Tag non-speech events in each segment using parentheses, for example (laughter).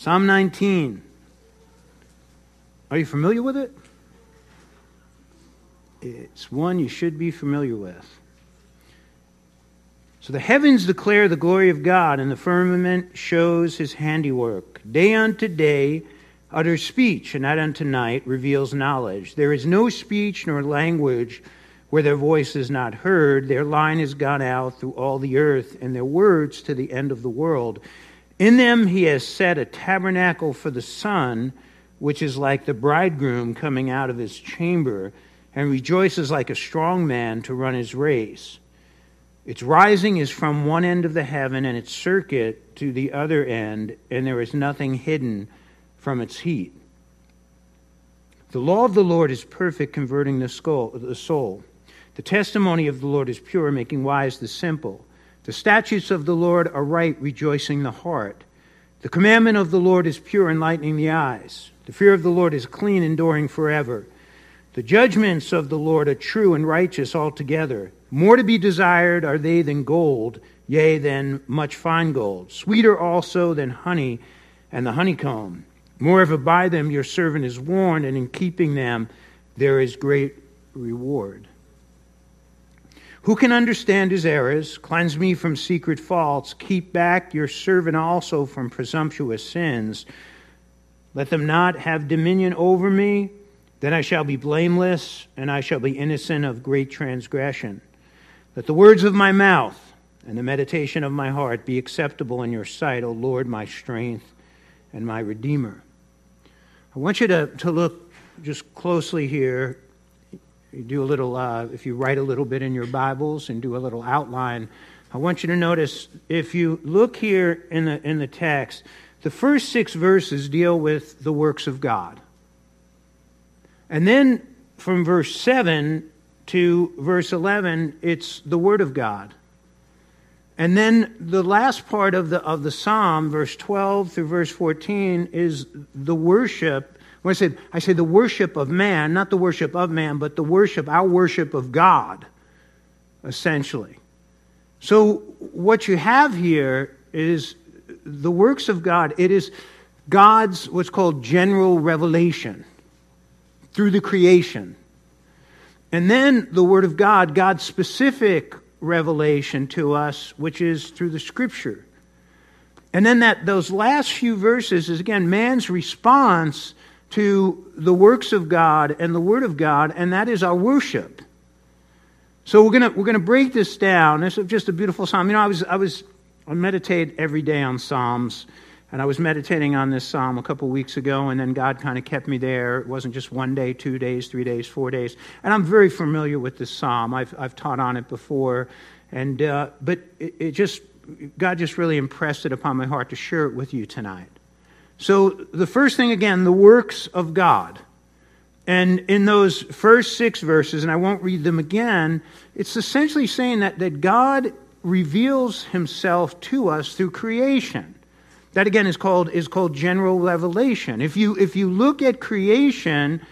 Psalm 19. Are you familiar with it? It's one you should be familiar with. So the heavens declare the glory of God, and the firmament shows his handiwork. Day unto day utters speech, and night unto night reveals knowledge. There is no speech nor language where their voice is not heard. Their line has gone out through all the earth, and their words to the end of the world. In them he has set a tabernacle for the sun, which is like the bridegroom coming out of his chamber, and rejoices like a strong man to run his race. Its rising is from one end of the heaven and its circuit to the other end, and there is nothing hidden from its heat. The law of the Lord is perfect, converting the, soul. The testimony of the Lord is pure, making wise the simple. The statutes of the Lord are right, rejoicing the heart. The commandment of the Lord is pure, enlightening the eyes. The fear of the Lord is clean, enduring forever. The judgments of the Lord are true and righteous altogether. More to be desired are they than gold, yea, than much fine gold. Sweeter also than honey and the honeycomb. Moreover, by them your servant is warned, and in keeping them there is great reward. Who can understand his errors? Cleanse me from secret faults. Keep back your servant also from presumptuous sins. Let them not have dominion over me. Then I shall be blameless, and I shall be innocent of great transgression. Let the words of my mouth and the meditation of my heart be acceptable in your sight, O Lord, my strength and my Redeemer. I want you to, to look just closely here. You do a little, uh, if you write a little bit in your Bibles and do a little outline, I want you to notice if you look here in the, in the text, the first six verses deal with the works of God. And then from verse 7 to verse 11, it's the Word of God. And then the last part of the, of the psalm, verse 12 through verse 14, is the worship. When I say, I say the worship of man, not the worship of man, but the worship, our worship of God, essentially. So what you have here is the works of God. It is God's what's called general revelation through the creation. And then the Word of God, God's specific revelation to us, which is through the Scripture. And then that those last few verses is again man's response to the works of God and the Word of God, and that is our worship. So we're gonna we're gonna break this down. This is just a beautiful psalm. You know, I was I was I meditate every day on Psalms. And I was meditating on this psalm a couple weeks ago, and then God kind of kept me there. It wasn't just one day, two days, three days, four days. And I'm very familiar with this psalm. I've, I've taught on it before. And, uh, but it, it just, God just really impressed it upon my heart to share it with you tonight. So, the first thing, again, the works of God. And in those first six verses, and I won't read them again, it's essentially saying that, that God reveals himself to us through creation. That again is called, is called general revelation. If you, if you look at creation,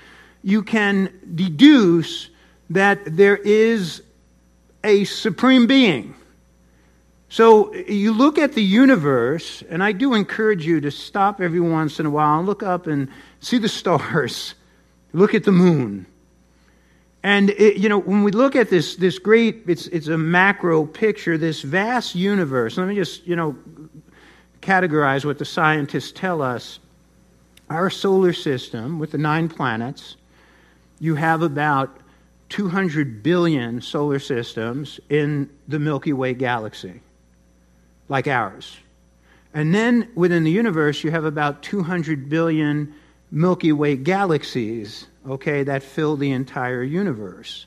you can deduce that there is a supreme being. So you look at the universe, and I do encourage you to stop every once in a while and look up and see the stars, (laughs) look at the moon. And it, you know, when we look at this, this great, it's, it's a macro picture, this vast universe. Let me just, you know, categorize what the scientists tell us. Our solar system, with the nine planets, you have about 200 billion solar systems in the Milky Way galaxy, like ours. And then within the universe, you have about 200 billion Milky Way galaxies, okay, that fill the entire universe.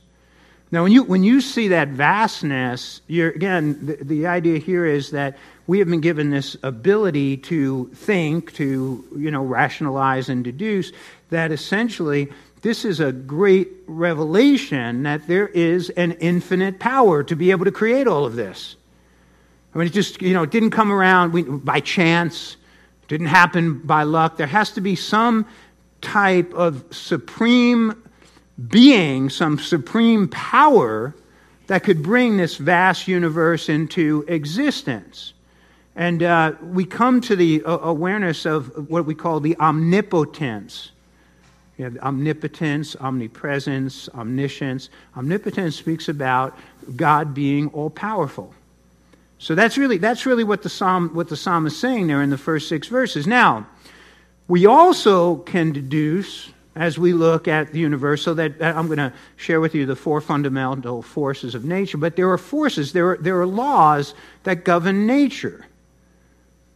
Now, when you, when you see that vastness, again, the, the idea here is that we have been given this ability to think, to, you know, rationalize and deduce that essentially this is a great revelation that there is an infinite power to be able to create all of this. I mean, it just, you know, it didn't come around by chance, didn't happen by luck. There has to be some type of supreme being, some supreme power that could bring this vast universe into existence. And uh, we come to the uh, awareness of what we call the omnipotence. You have omnipotence, omnipresence, omniscience. Omnipotence speaks about God being all powerful. So that's really, that's really what, the psalm, what the psalm is saying there in the first six verses. Now, we also can deduce, as we look at the universe, so that I'm going to share with you the four fundamental forces of nature, but there are forces, there are, there are laws that govern nature.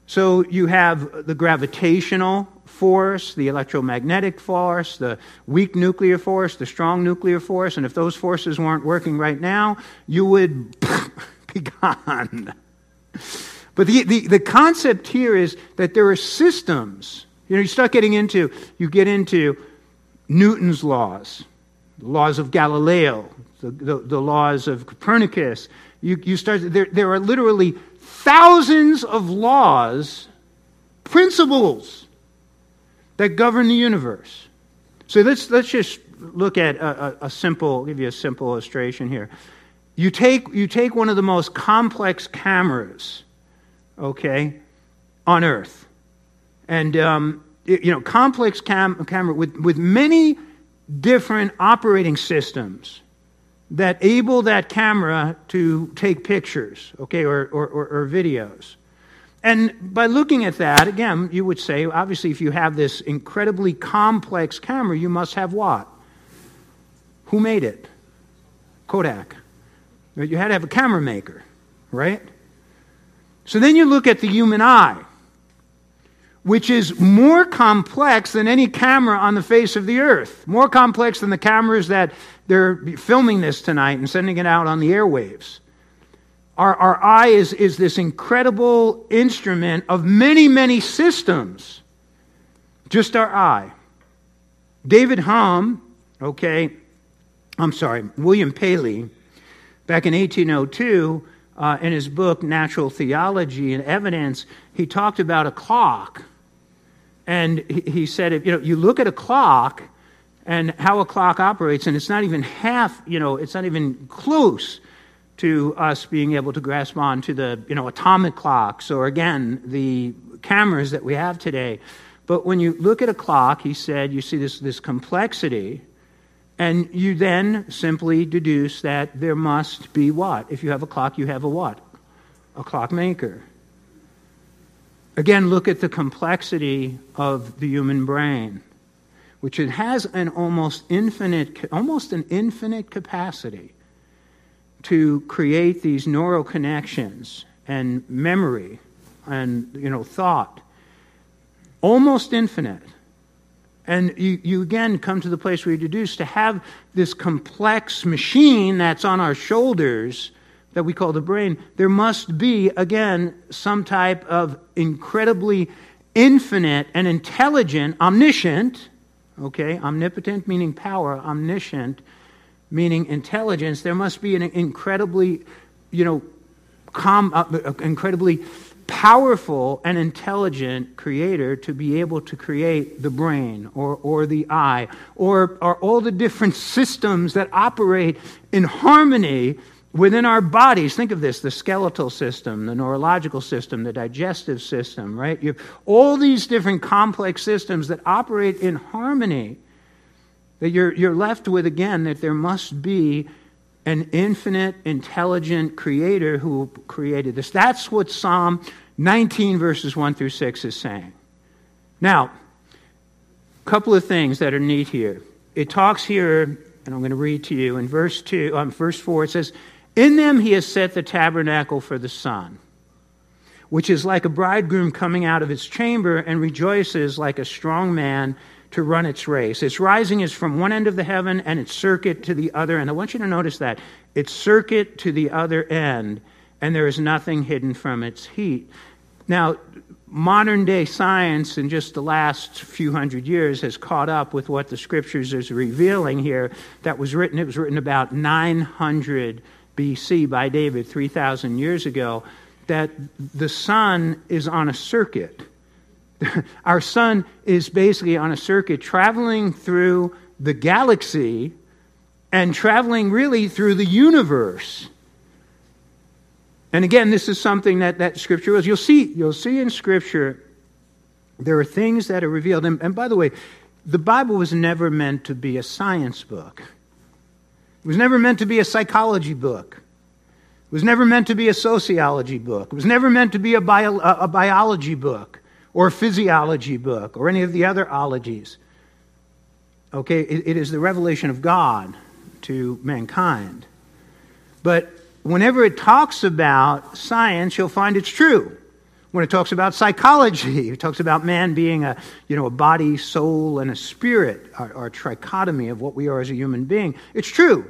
So you have the gravitational force, the electromagnetic force, the weak nuclear force, the strong nuclear force, and if those forces weren't working right now, you would (laughs) gone. But the, the, the concept here is that there are systems. You know, you start getting into, you get into Newton's laws, the laws of Galileo, the, the, the laws of Copernicus. You, you start, there, there are literally thousands of laws, principles that govern the universe. So let's, let's just look at a, a, a simple, I'll give you a simple illustration here. You take, you take one of the most complex cameras, okay, on Earth. And, um, you know, complex cam- camera with, with many different operating systems that able that camera to take pictures, okay, or, or, or videos. And by looking at that, again, you would say, obviously, if you have this incredibly complex camera, you must have what? Who made it? Kodak. You had to have a camera maker, right? So then you look at the human eye, which is more complex than any camera on the face of the earth, more complex than the cameras that they're filming this tonight and sending it out on the airwaves. Our, our eye is, is this incredible instrument of many, many systems. Just our eye. David Hume, okay, I'm sorry, William Paley, Back in 1802, uh, in his book, Natural Theology and Evidence, he talked about a clock. And he, said, if you, know, you look at a clock and how a clock operates, and it's not even half, you know, it's not even close to us being able to grasp on to the, you know, atomic clocks or, again, the cameras that we have today. But when you look at a clock, he said, you see this, this complexity and you then simply deduce that there must be what? If you have a clock, you have a what? A clockmaker. Again, look at the complexity of the human brain, which it has an almost infinite, almost an infinite capacity to create these neural connections and memory and you know thought. Almost infinite. And you, you again come to the place where you deduce to have this complex machine that's on our shoulders that we call the brain, there must be, again, some type of incredibly infinite and intelligent, omniscient, okay, omnipotent meaning power, omniscient meaning intelligence. There must be an incredibly, you know, com, uh, incredibly powerful and intelligent creator to be able to create the brain or, or the eye or, or all the different systems that operate in harmony within our bodies. Think of this the skeletal system, the neurological system, the digestive system, right? You have all these different complex systems that operate in harmony. That you're, you're left with, again, that there must be an infinite, intelligent creator who created this. That's what Psalm 19, verses 1 through 6 is saying. Now, a couple of things that are neat here. It talks here, and I'm going to read to you in verse 2, um, verse 4, it says, In them he has set the tabernacle for the sun, which is like a bridegroom coming out of his chamber and rejoices like a strong man to run its race. Its rising is from one end of the heaven and its circuit to the other. And I want you to notice that its circuit to the other end, and there is nothing hidden from its heat. Now, modern day science in just the last few hundred years has caught up with what the scriptures is revealing here that was written it was written about 900 BC by David 3000 years ago that the sun is on a circuit (laughs) Our sun is basically on a circuit traveling through the galaxy and traveling really through the universe. And again, this is something that, that Scripture was. You'll see, you'll see in Scripture there are things that are revealed. And, and by the way, the Bible was never meant to be a science book. It was never meant to be a psychology book. It was never meant to be a sociology book. It was never meant to be a, bio, a biology book or physiology book or any of the other ologies. Okay, it, it is the revelation of God to mankind. But whenever it talks about science, you'll find it's true. When it talks about psychology, (laughs) it talks about man being a, you know, a body, soul, and a spirit, our, our trichotomy of what we are as a human being. It's true.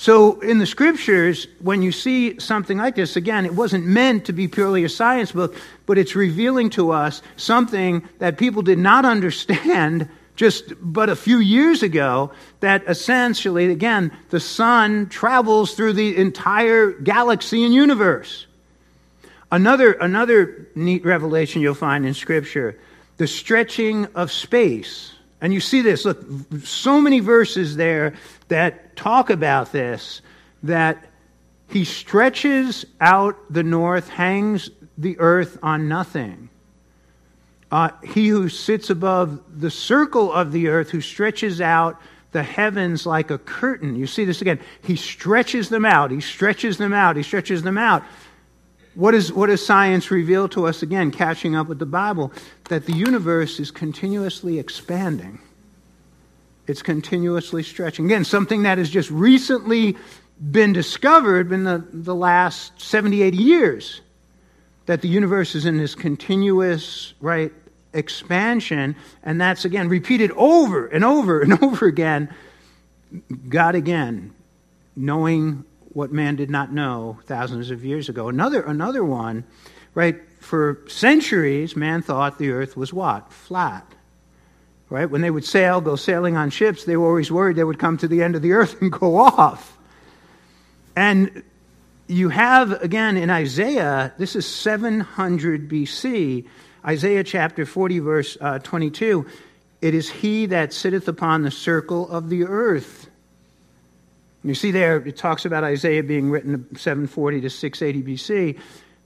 So, in the scriptures, when you see something like this, again, it wasn't meant to be purely a science book, but it's revealing to us something that people did not understand just but a few years ago that essentially, again, the sun travels through the entire galaxy and universe. Another, another neat revelation you'll find in Scripture the stretching of space. And you see this, look, so many verses there that talk about this, that he stretches out the north, hangs the earth on nothing. Uh, he who sits above the circle of the earth, who stretches out the heavens like a curtain. You see this again. He stretches them out. He stretches them out. He stretches them out. What, is, what does science reveal to us again, catching up with the Bible? That the universe is continuously expanding. It's continuously stretching. Again, something that has just recently been discovered in the, the last 70, 80 years. That the universe is in this continuous, right, expansion, and that's again repeated over and over and (laughs) over again. God again, knowing what man did not know thousands of years ago. Another, another one, right? For centuries, man thought the earth was what? Flat. Right? When they would sail, go sailing on ships, they were always worried they would come to the end of the earth and (laughs) go off. And you have, again, in Isaiah, this is 700 BC, Isaiah chapter 40, verse uh, 22. It is he that sitteth upon the circle of the earth. You see there, it talks about Isaiah being written 740 to 680 BC.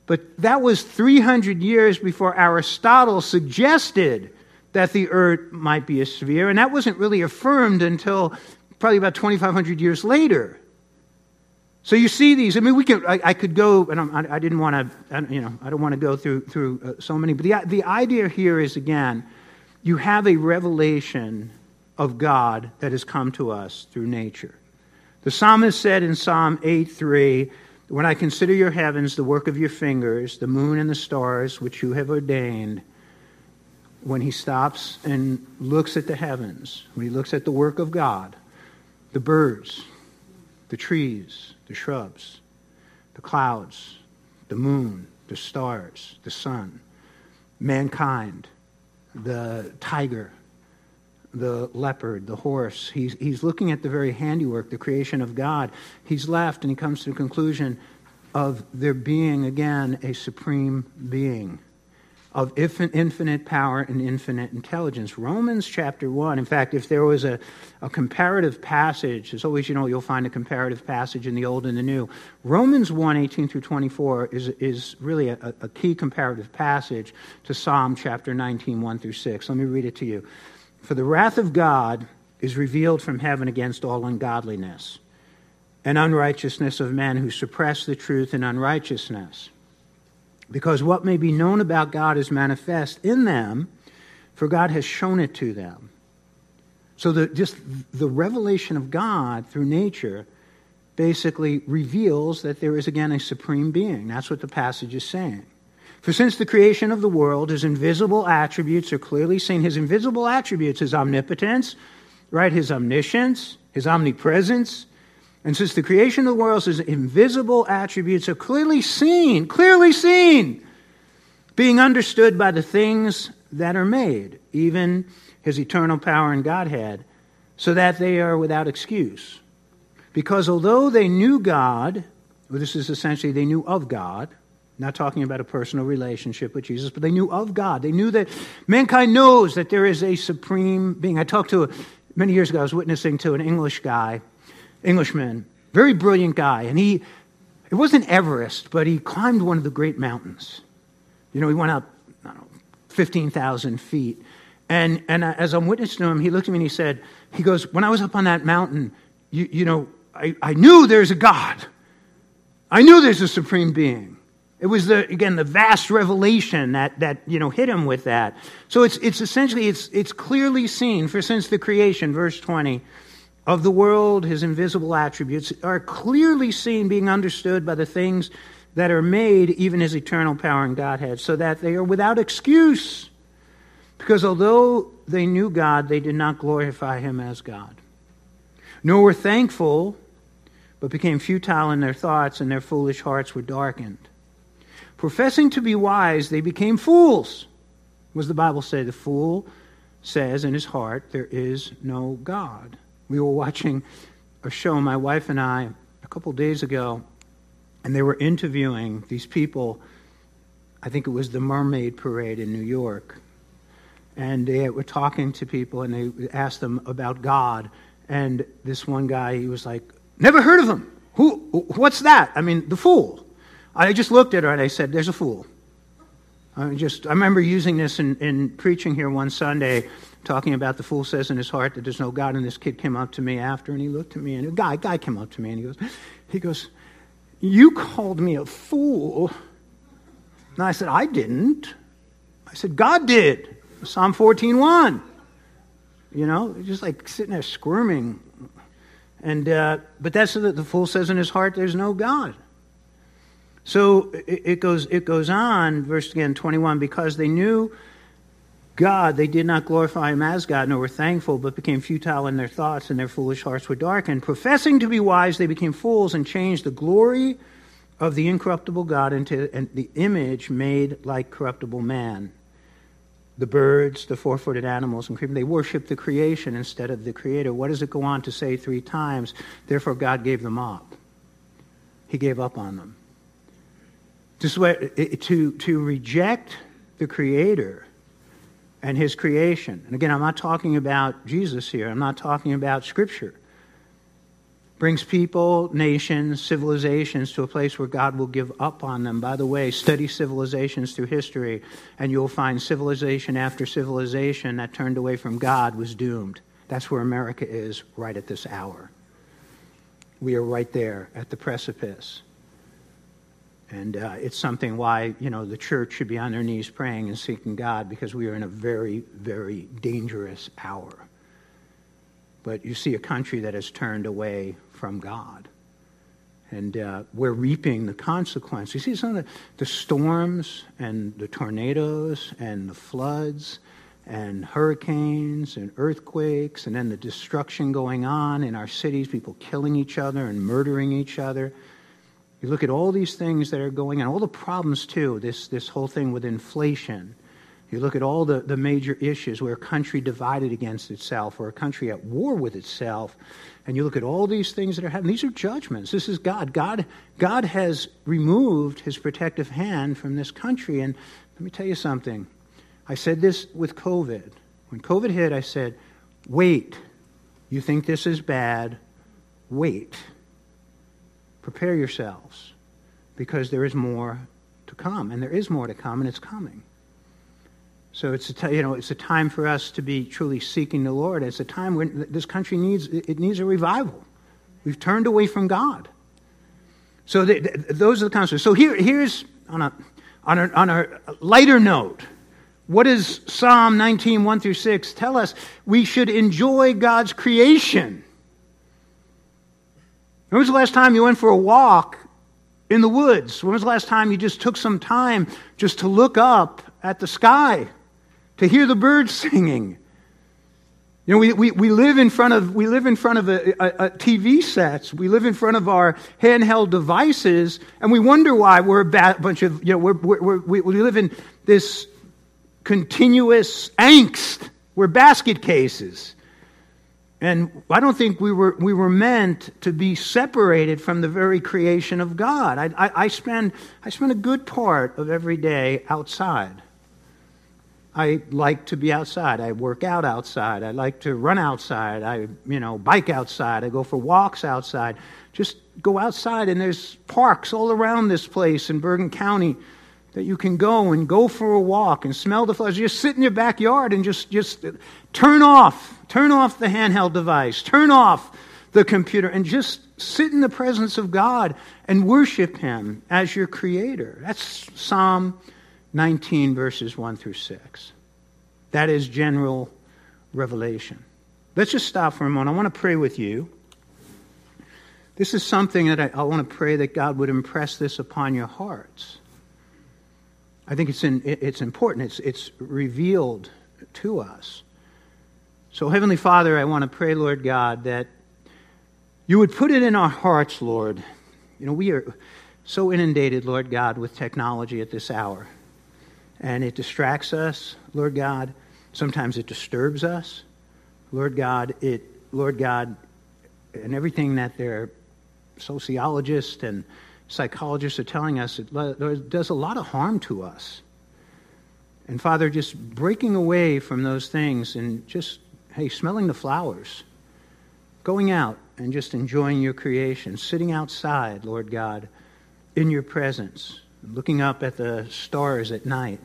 But that was 300 years before Aristotle suggested that the earth might be a sphere. And that wasn't really affirmed until probably about 2,500 years later. So you see these. I mean, we can. I, I could go, and I, I didn't want to. You know, I don't want to go through through uh, so many. But the the idea here is again, you have a revelation of God that has come to us through nature. The psalmist said in Psalm 8 3, When I consider your heavens, the work of your fingers, the moon and the stars which you have ordained, when he stops and looks at the heavens, when he looks at the work of God, the birds, the trees, the shrubs, the clouds, the moon, the stars, the sun, mankind, the tiger, the leopard, the horse. He's, he's looking at the very handiwork, the creation of God. He's left and he comes to the conclusion of there being, again, a supreme being of infinite power and infinite intelligence. Romans chapter 1, in fact, if there was a, a comparative passage, as always, you know, you'll find a comparative passage in the Old and the New. Romans 1, 18 through 24 is, is really a, a key comparative passage to Psalm chapter 19, 1 through 6. Let me read it to you. For the wrath of God is revealed from heaven against all ungodliness and unrighteousness of men who suppress the truth in unrighteousness because what may be known about God is manifest in them, for God has shown it to them. So the, just the revelation of God through nature basically reveals that there is again a supreme being. That's what the passage is saying. For since the creation of the world, his invisible attributes are clearly seen. His invisible attributes, his omnipotence, right, his omniscience, his omnipresence, and since the creation of the world, his invisible attributes are clearly seen, clearly seen, being understood by the things that are made, even his eternal power and Godhead, so that they are without excuse. Because although they knew God, well, this is essentially they knew of God, not talking about a personal relationship with Jesus, but they knew of God. They knew that mankind knows that there is a supreme being. I talked to, a, many years ago, I was witnessing to an English guy Englishman, very brilliant guy, and he it wasn't Everest, but he climbed one of the great mountains. You know, he went up, I don't know, 15,000 feet. And, and as I'm witnessing to him, he looked at me and he said, he goes, when I was up on that mountain, you, you know, I, I knew there's a God. I knew there's a supreme being. It was the, again, the vast revelation that, that, you know, hit him with that. So it's, it's essentially, it's, it's clearly seen, for since the creation, verse 20, of the world, his invisible attributes are clearly seen, being understood by the things that are made, even his eternal power and Godhead, so that they are without excuse. Because although they knew God, they did not glorify him as God. Nor were thankful, but became futile in their thoughts, and their foolish hearts were darkened. Professing to be wise, they became fools. What does the Bible say? The fool says in his heart, There is no God. We were watching a show, my wife and I, a couple days ago, and they were interviewing these people. I think it was the Mermaid Parade in New York. And they were talking to people, and they asked them about God. And this one guy, he was like, Never heard of him. Who, what's that? I mean, the fool. I just looked at her and I said, There's a fool. I just I remember using this in, in preaching here one Sunday, talking about the fool says in his heart that there's no God, and this kid came up to me after and he looked at me and a guy guy came up to me and he goes he goes, You called me a fool. And I said, I didn't. I said, God did. Psalm 14 You know, just like sitting there squirming. And uh, but that's what the fool says in his heart, there's no God. So it goes, it goes on, verse again 21, because they knew God, they did not glorify him as God, nor were thankful, but became futile in their thoughts, and their foolish hearts were darkened. Professing to be wise, they became fools and changed the glory of the incorruptible God into the image made like corruptible man. The birds, the four footed animals, and creeping, they worship the creation instead of the Creator. What does it go on to say three times? Therefore, God gave them up. He gave up on them. To, to, reject the Creator and His creation. And again, I'm not talking about Jesus here, I'm not talking about Scripture. Brings people, nations, civilizations to a place where God will give up on them. By the way, study civilizations through history, and you'll find civilization after civilization that turned away from God was doomed. That's where America is right at this hour. We are right there at the precipice. And uh, it's something why, you know, the church should be on their knees praying and seeking God because we are in a very, very dangerous hour. But you see a country that has turned away from God. And uh, we're reaping the consequences. You see some of the, the storms and the tornadoes and the floods and hurricanes and earthquakes and then the destruction going on in our cities, people killing each other and murdering each other. You look at all these things that are going on, all the problems too, this, this whole thing with inflation. You look at all the, the major issues where a country divided against itself or a country at war with itself, and you look at all these things that are happening. These are judgments. This is God. God, God has removed his protective hand from this country. And let me tell you something. I said this with COVID. When COVID hit, I said, wait. You think this is bad? Wait. Prepare yourselves because there is more to come, and there is more to come, and it's coming. So it's a t- you know it's a time for us to be truly seeking the Lord. It's a time when this country needs it needs a revival. We've turned away from God. So the, the, those are the consequences. So here here's on a on a, on a lighter note. What does Psalm 19, 1 through 6 tell us? We should enjoy God's creation. When was the last time you went for a walk in the woods? When was the last time you just took some time just to look up at the sky, to hear the birds (laughs) singing? You know, we, we, we live in front of, we live in front of a, a, a TV sets. We live in front of our handheld devices, and we wonder why we're a bunch of, you know, we're, we're, we we live in this continuous angst. We're basket cases. And I don't think we were, we were meant to be separated from the very creation of God. I, I, I, spend, I spend a good part of every day outside. I like to be outside. I work out outside. I like to run outside. I, you know, bike outside. I go for walks outside. Just go outside, and there's parks all around this place in Bergen County that you can go and go for a walk and smell the flowers. Just sit in your backyard and just, just turn off, turn off the handheld device, turn off the computer, and just sit in the presence of God and worship Him as your creator. That's Psalm 19, verses 1 through 6. That is general revelation. Let's just stop for a moment. I want to pray with you. This is something that I, I want to pray that God would impress this upon your hearts. I think it's, in, it's important. It's, it's revealed to us. So, Heavenly Father, I want to pray, Lord God, that you would put it in our hearts, Lord. You know, we are so inundated, Lord God, with technology at this hour and it distracts us, Lord God. Sometimes it disturbs us, Lord God. It, Lord God, and everything that their sociologists and psychologists are telling us, it does a lot of harm to us. And Father, just breaking away from those things and just, hey, smelling the flowers, going out and just enjoying your creation, sitting outside, Lord God, in your presence looking up at the stars at night,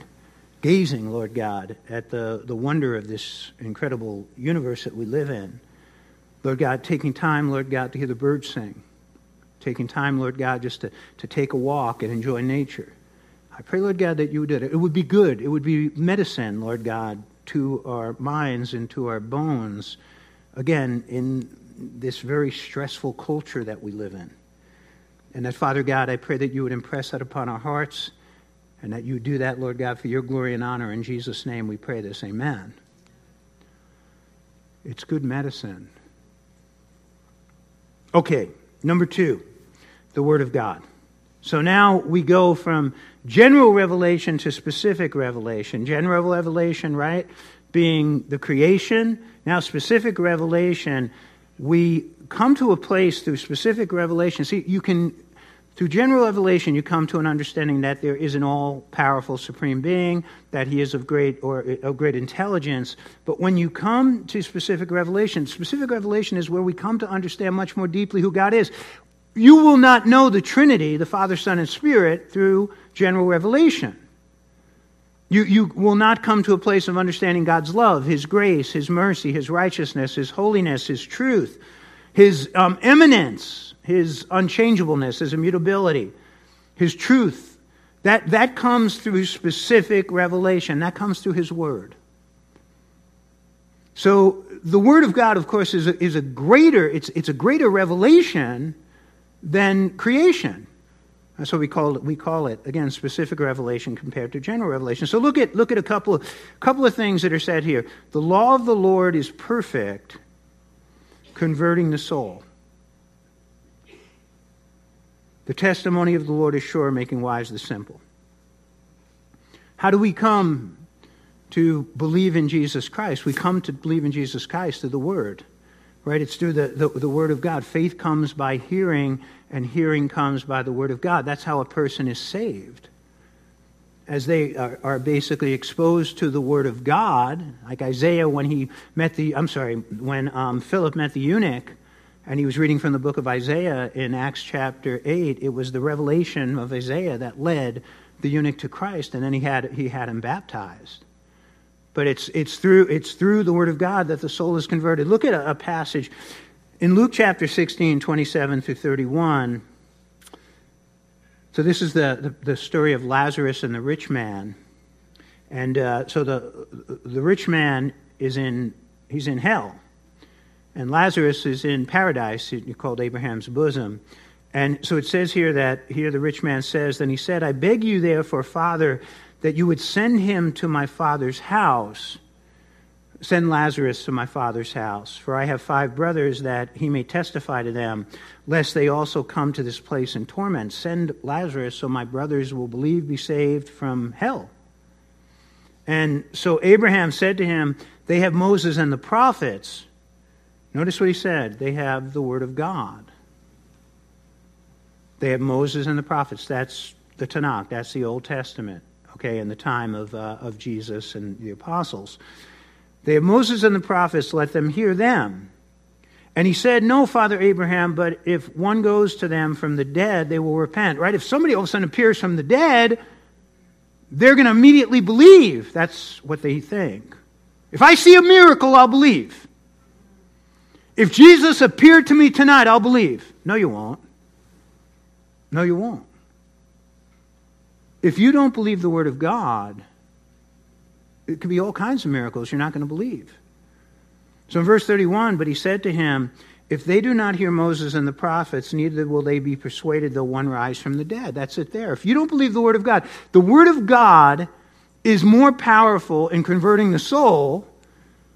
gazing, Lord God, at the, the wonder of this incredible universe that we live in. Lord God, taking time, Lord God, to hear the birds sing. Taking time, Lord God, just to, to take a walk and enjoy nature. I pray, Lord God, that you would do it. It would be good. It would be medicine, Lord God, to our minds and to our bones. Again, in this very stressful culture that we live in. And that, Father God, I pray that you would impress that upon our hearts and that you do that, Lord God, for your glory and honor. In Jesus' name we pray this. Amen. It's good medicine. Okay, number two, the Word of God. So now we go from general revelation to specific revelation. General revelation, right, being the creation. Now, specific revelation, we come to a place through specific revelation. See, you can, through general revelation, you come to an understanding that there is an all powerful supreme being, that he is of great or of great intelligence. But when you come to specific revelation, specific revelation is where we come to understand much more deeply who God is. You will not know the Trinity, the Father, Son, and Spirit, through general revelation. You, you will not come to a place of understanding God's love, His grace, His mercy, His righteousness, His holiness, His truth, His um, immanence, His unchangeableness, His immutability, His truth. That, that comes through specific revelation. That comes through His Word. So the Word of God, of course, is a, is a greater, it's, it's a greater revelation than creation. That's what we call it. We call it again specific revelation compared to general revelation. So look at look at a couple of couple of things that are said here. The law of the Lord is perfect, converting the soul. The testimony of the Lord is sure, making wise the simple. How do we come to believe in Jesus Christ? We come to believe in Jesus Christ through the Word. Right? It's through the, the, the Word of God. Faith comes by hearing, and hearing comes by the Word of God. That's how a person is saved. As they are, are basically exposed to the Word of God, like Isaiah when he met the, I'm sorry, when um, Philip met the eunuch, and he was reading from the book of Isaiah in Acts chapter 8, it was the revelation of Isaiah that led the eunuch to Christ, and then he had, he had him baptized. But it's, it's, through, it's through the Word of God that the soul is converted. Look at a, a passage in Luke chapter 16, 27 through 31, so this is the, the, the story of Lazarus and the rich man. And uh, so the, the rich man is in, he's in hell. And Lazarus is in paradise, called Abraham's bosom. And so it says here that, here the rich man says, Then he said, I beg you, therefore, Father, that you would send him to my father's house Send Lazarus to my father's house, for I have five brothers, that he may testify to them, lest they also come to this place in torment. Send Lazarus so my brothers will believe, be saved from hell. And so Abraham said to him, They have Moses and the prophets. Notice what he said they have the word of God. They have Moses and the prophets. That's the Tanakh, that's the Old Testament. Okay, in the time of, uh, of Jesus and the apostles. They have Moses and the prophets, let them hear them. And he said, No, Father Abraham, but if one goes to them from the dead, they will repent, right? If somebody all of a sudden appears from the dead, they're going to immediately believe. That's what they think. If I see a miracle, I'll believe. If Jesus appeared to me tonight, I'll believe. No, you won't. No, you won't. If you don't believe the Word of God, it could be all kinds of miracles you're not going to believe. So in verse 31, but he said to him, If they do not hear Moses and the prophets, neither will they be persuaded though one rise from the dead. That's it there. If you don't believe the Word of God, the Word of God is more powerful in converting the soul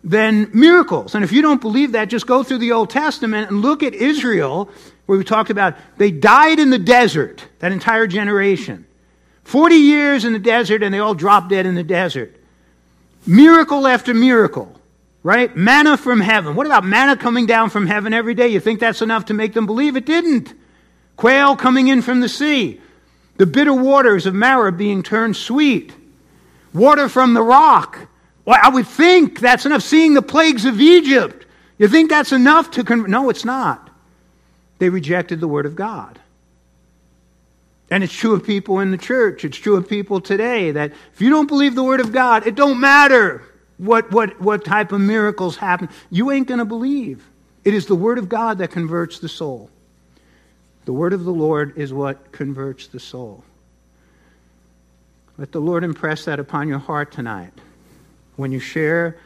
than miracles. And if you don't believe that, just go through the Old Testament and look at Israel, where we talked about they died in the desert, that entire generation. 40 years in the desert, and they all drop dead in the desert. Miracle after miracle, right? Manna from heaven. What about manna coming down from heaven every day? You think that's enough to make them believe? It didn't. Quail coming in from the sea. The bitter waters of Marah being turned sweet. Water from the rock. Well, I would think that's enough. Seeing the plagues of Egypt. You think that's enough to convert? No, it's not. They rejected the word of God. And it's true of people in the church. It's true of people today that if you don't believe the Word of God, it don't matter what, what, what type of miracles happen. You ain't going to believe. It is the Word of God that converts the soul. The Word of the Lord is what converts the soul. Let the Lord impress that upon your heart tonight. When you share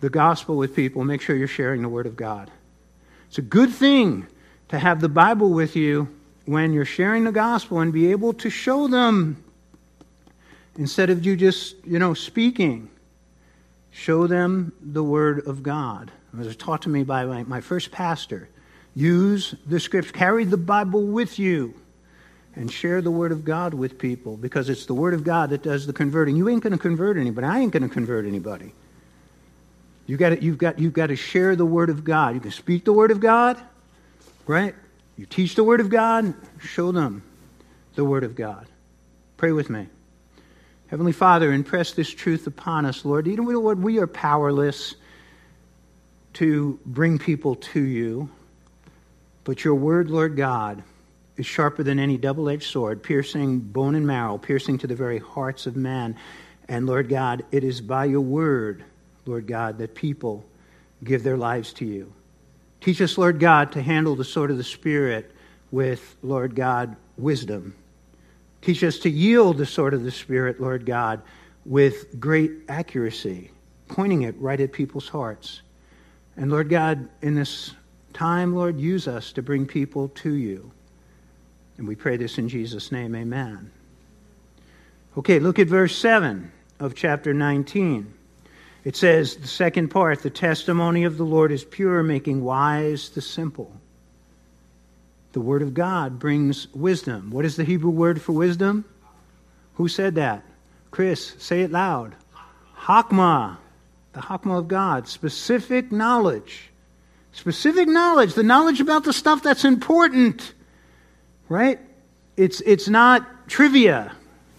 the gospel with people, make sure you're sharing the Word of God. It's a good thing to have the Bible with you when you're sharing the gospel and be able to show them instead of you just, you know, speaking. Show them the Word of God. It was taught to me by my, my first pastor. Use the scripture, carry the Bible with you, and share the Word of God with people because it's the Word of God that does the converting. You ain't going to convert anybody. I ain't going to convert anybody. You got you've, got, you've got to share the Word of God. You can speak the Word of God, right? You teach the Word of God, show them the Word of God. Pray with me. Heavenly Father, impress this truth upon us, Lord. You know, Lord, we are powerless to bring people to you, but your Word, Lord God, is sharper than any double edged sword, piercing bone and marrow, piercing to the very hearts of man. And Lord God, it is by your Word, Lord God, that people give their lives to you. Teach us, Lord God, to handle the sword of the Spirit with, Lord God, wisdom. Teach us to yield the sword of the Spirit, Lord God, with great accuracy, pointing it right at people's hearts. And Lord God, in this time, Lord, use us to bring people to you. And we pray this in Jesus' name, amen. Okay, look at verse 7 of chapter 19. It says, the second part, the testimony of the Lord is pure, making wise the simple. The Word of God brings wisdom. What is the Hebrew word for wisdom? Who said that? Chris, say it loud. Hakma, the Hakma of God, specific knowledge. Specific knowledge, the knowledge about the stuff that's important, right? It's, it's not trivia.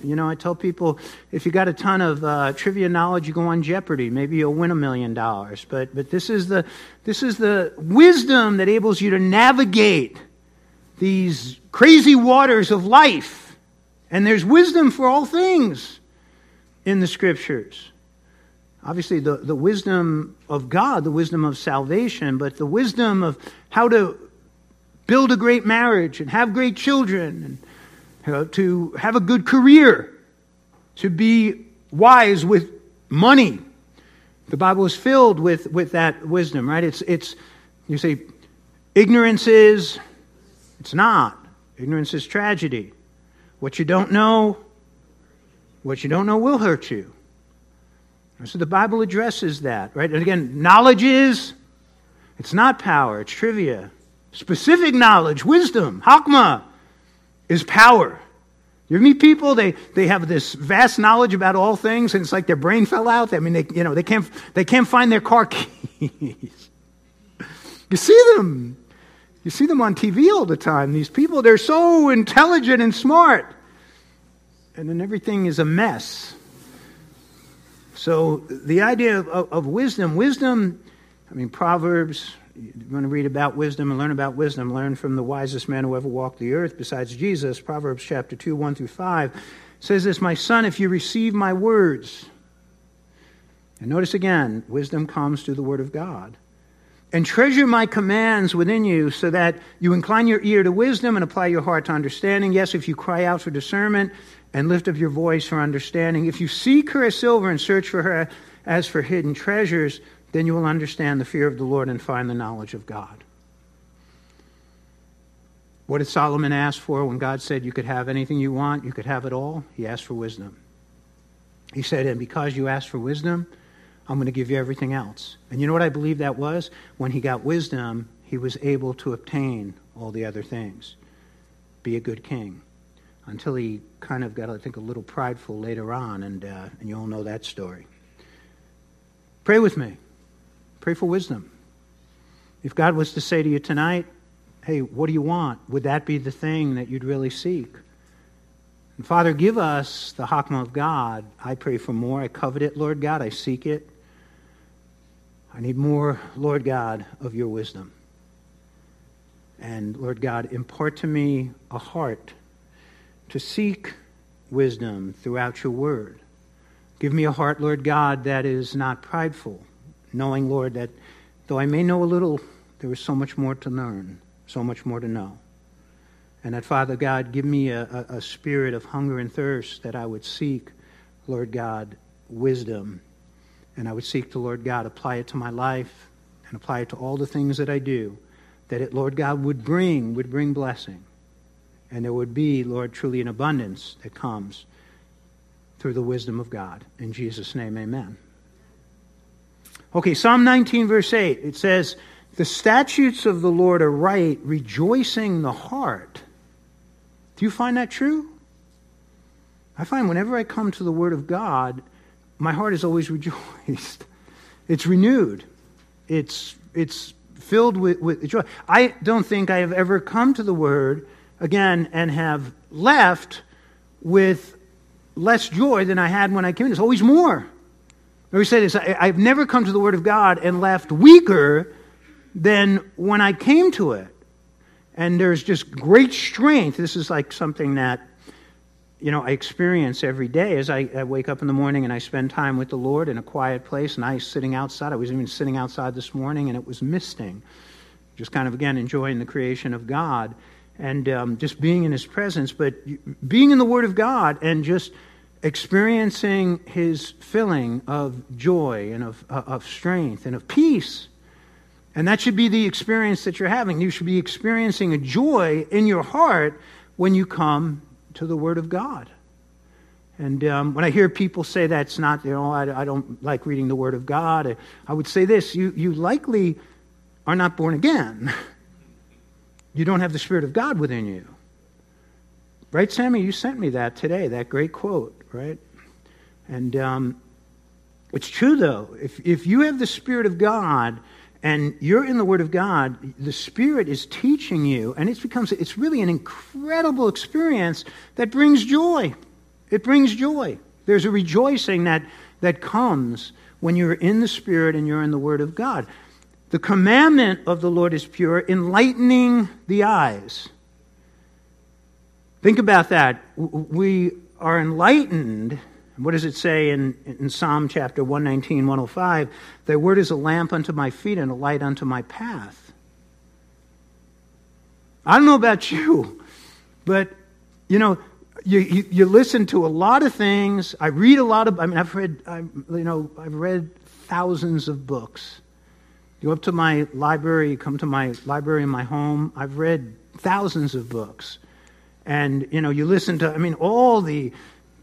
You know, I tell people if you got a ton of uh, trivia knowledge, you go on Jeopardy. Maybe you'll win a million dollars. But but this is the this is the wisdom that enables you to navigate these crazy waters of life. And there's wisdom for all things in the scriptures. Obviously, the, the wisdom of God, the wisdom of salvation, but the wisdom of how to build a great marriage and have great children and uh, to have a good career, to be wise with money. The Bible is filled with, with that wisdom, right? It's, it's, you say, ignorance is, it's not. Ignorance is tragedy. What you don't know, what you don't know will hurt you. So the Bible addresses that, right? And again, knowledge is, it's not power, it's trivia. Specific knowledge, wisdom, hakma, is power. You meet people, they, they have this vast knowledge about all things, and it's like their brain fell out. I mean, they, you know, they, can't, they can't find their car (laughs) keys. you see them. You see them on TV all the time. These people, they're so intelligent and smart. and then everything is a mess. So the idea of, of, of wisdom, wisdom, I mean, Proverbs, you want to read about wisdom and learn about wisdom, learn from the wisest man who ever walked the earth besides Jesus. Proverbs chapter 2, 1 through 5 says this My son, if you receive my words, and notice again, wisdom comes through the word of God. And treasure my commands within you so that you incline your ear to wisdom and apply your heart to understanding. Yes, if you cry out for discernment and lift up your voice for understanding. If you seek her as silver and search for her as for hidden treasures, then you will understand the fear of the Lord and find the knowledge of God. What did Solomon ask for when God said you could have anything you want, you could have it all? He asked for wisdom. He said, And because you asked for wisdom, I'm going to give you everything else. And you know what I believe that was? When he got wisdom, he was able to obtain all the other things. Be a good king until he kind of got, I think, a little prideful later on, and, uh, and you all know that story. Pray with me. Pray for wisdom. If God was to say to you tonight, hey, what do you want? Would that be the thing that you'd really seek? And Father, give us the Hakma of God. I pray for more. I covet it, Lord God. I seek it. I need more, Lord God, of your wisdom. And Lord God, impart to me a heart to seek wisdom throughout your word. Give me a heart, Lord God, that is not prideful, knowing, Lord, that though I may know a little, there is so much more to learn, so much more to know. And that, Father God, give me a, a, a spirit of hunger and thirst that I would seek, Lord God, wisdom. And I would seek to, Lord God, apply it to my life and apply it to all the things that I do, that it, Lord God, would bring, would bring blessing and there would be, Lord, truly an abundance that comes through the wisdom of God. In Jesus' name, amen. Okay, Psalm 19, verse 8, it says, The statutes of the Lord are right, rejoicing the heart. Do you find that true? I find whenever I come to the Word of God, my heart is always (laughs) rejoiced. It's renewed. It's, it's filled with, with joy. I don't think I have ever come to the Word again and have left with less joy than I had when I came in. There's always more. I say this I've never come to the Word of God and left weaker than when I came to it. And there's just great strength. This is like something that, you know, I experience every day as I, I wake up in the morning and I spend time with the Lord in a quiet place. And I sitting outside. I was even sitting outside this morning and it was misting. Just kind of, again, enjoying the creation of God and um, just being in his presence, but being in the Word of God and just experiencing his filling of joy and of, uh, of strength and of peace. And that should be the experience that you're having. You should be experiencing a joy in your heart when you come to the Word of God. And um, when I hear people say that's not, you know, I, I don't like reading the Word of God, I, I would say this you, you likely are not born again. (laughs) you don't have the Spirit of God within you. Right, Sammy? You sent me that today, that great quote, right? And um, it's true, though. If, if you have the Spirit of God and you're in the Word of God, the Spirit is teaching you, and it becomes, it's really an incredible experience that brings joy. It brings joy. There's a rejoicing that, that comes when you're in the Spirit and you're in the Word of God. The commandment of the Lord is pure, enlightening the eyes. Think about that. We are enlightened. What does it say in, in Psalm chapter 119, 105? Thy word is a lamp unto my feet and a light unto my path. I don't know about you, but, you know, you, you, you, listen to a lot of things. I read a lot of, I mean, I've read, I, you know, I've read thousands of books. You go up to my library, you come to my library in my home. I've read thousands of books. And, you know, you listen to, I mean, all the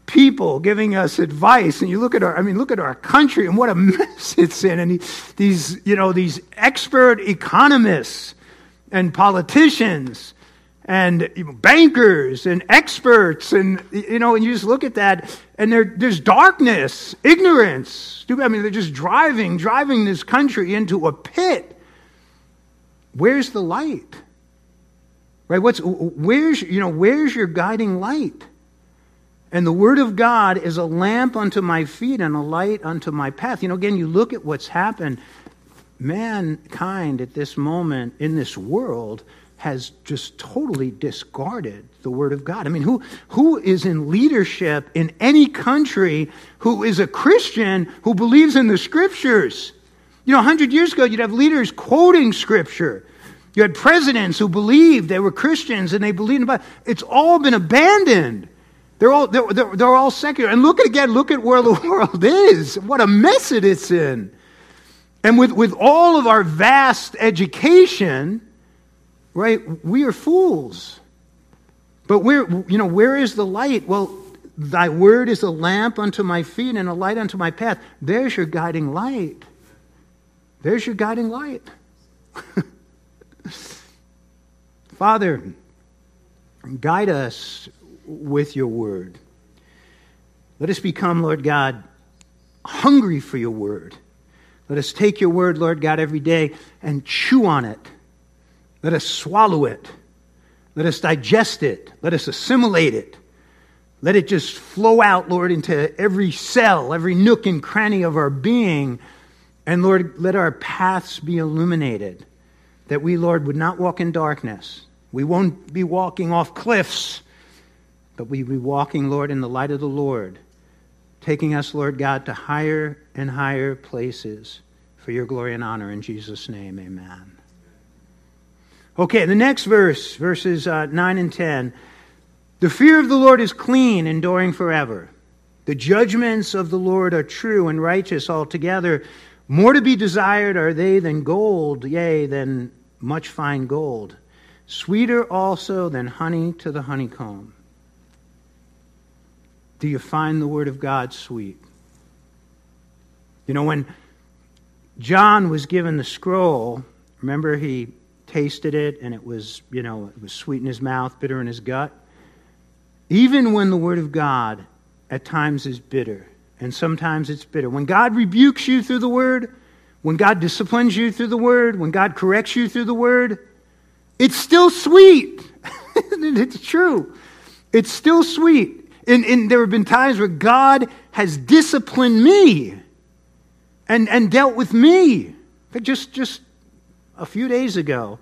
people giving us advice and you look at our i mean look at our country and what a (laughs) mess it's in and these you know these expert economists and politicians and bankers and experts and you know and you just look at that and there, there's darkness ignorance i mean they're just driving driving this country into a pit. Where's the light right what's where's you know where's your guiding light And the Word of God is a lamp unto my feet and a light unto my path. You know, again, you look at what's happened. Mankind at this moment in this world has just totally discarded the Word of God. I mean, who, who is in leadership in any country who is a Christian who believes in the Scriptures? You know, 100 years ago, you'd have leaders quoting Scripture. You had presidents who believed they were Christians and they believed in the Bible. It's all been abandoned. They're all, they're, they're, they're all secular. And look at again, look at where the (laughs) world is. What a mess it is in. And with, with all of our vast education, right, we are fools. But where, you know, where is the light? Well, thy word is a lamp unto my feet and a light unto my path. There's your guiding light. There's your guiding light. (laughs) Father, guide us with your word. Let us become, Lord God, hungry for your word. Let us take your word, Lord God, every day and chew on it. Let us swallow it. Let us digest it. Let us assimilate it. Let it just flow out, Lord, into every cell, every nook and cranny of our being. And Lord, let our paths be illuminated, that we, Lord, would not walk in darkness. We won't be walking off cliffs but we be walking, Lord, in the light of the Lord, taking us, Lord God, to higher and higher places for your glory and honor. In Jesus' name, amen. Okay, the next verse, verses uh, 9 and 10. The fear of the Lord is clean, enduring forever. The judgments of the Lord are true and righteous altogether. More to be desired are they than gold, yea, than much fine gold. Sweeter also than honey to the honeycomb. Do you find the Word of God sweet? You know, when John was given the scroll, remember he tasted it and it was, you know, it was sweet in his mouth, bitter in his gut? Even when the Word of God at times is bitter, and sometimes it's bitter. When God rebukes you through the Word, when God disciplines you through the Word, when God corrects you through the Word, it's still sweet. (laughs) it's true. It's still sweet. And, and there have been times where God has disciplined me and, and dealt with me. Just, just a few days ago,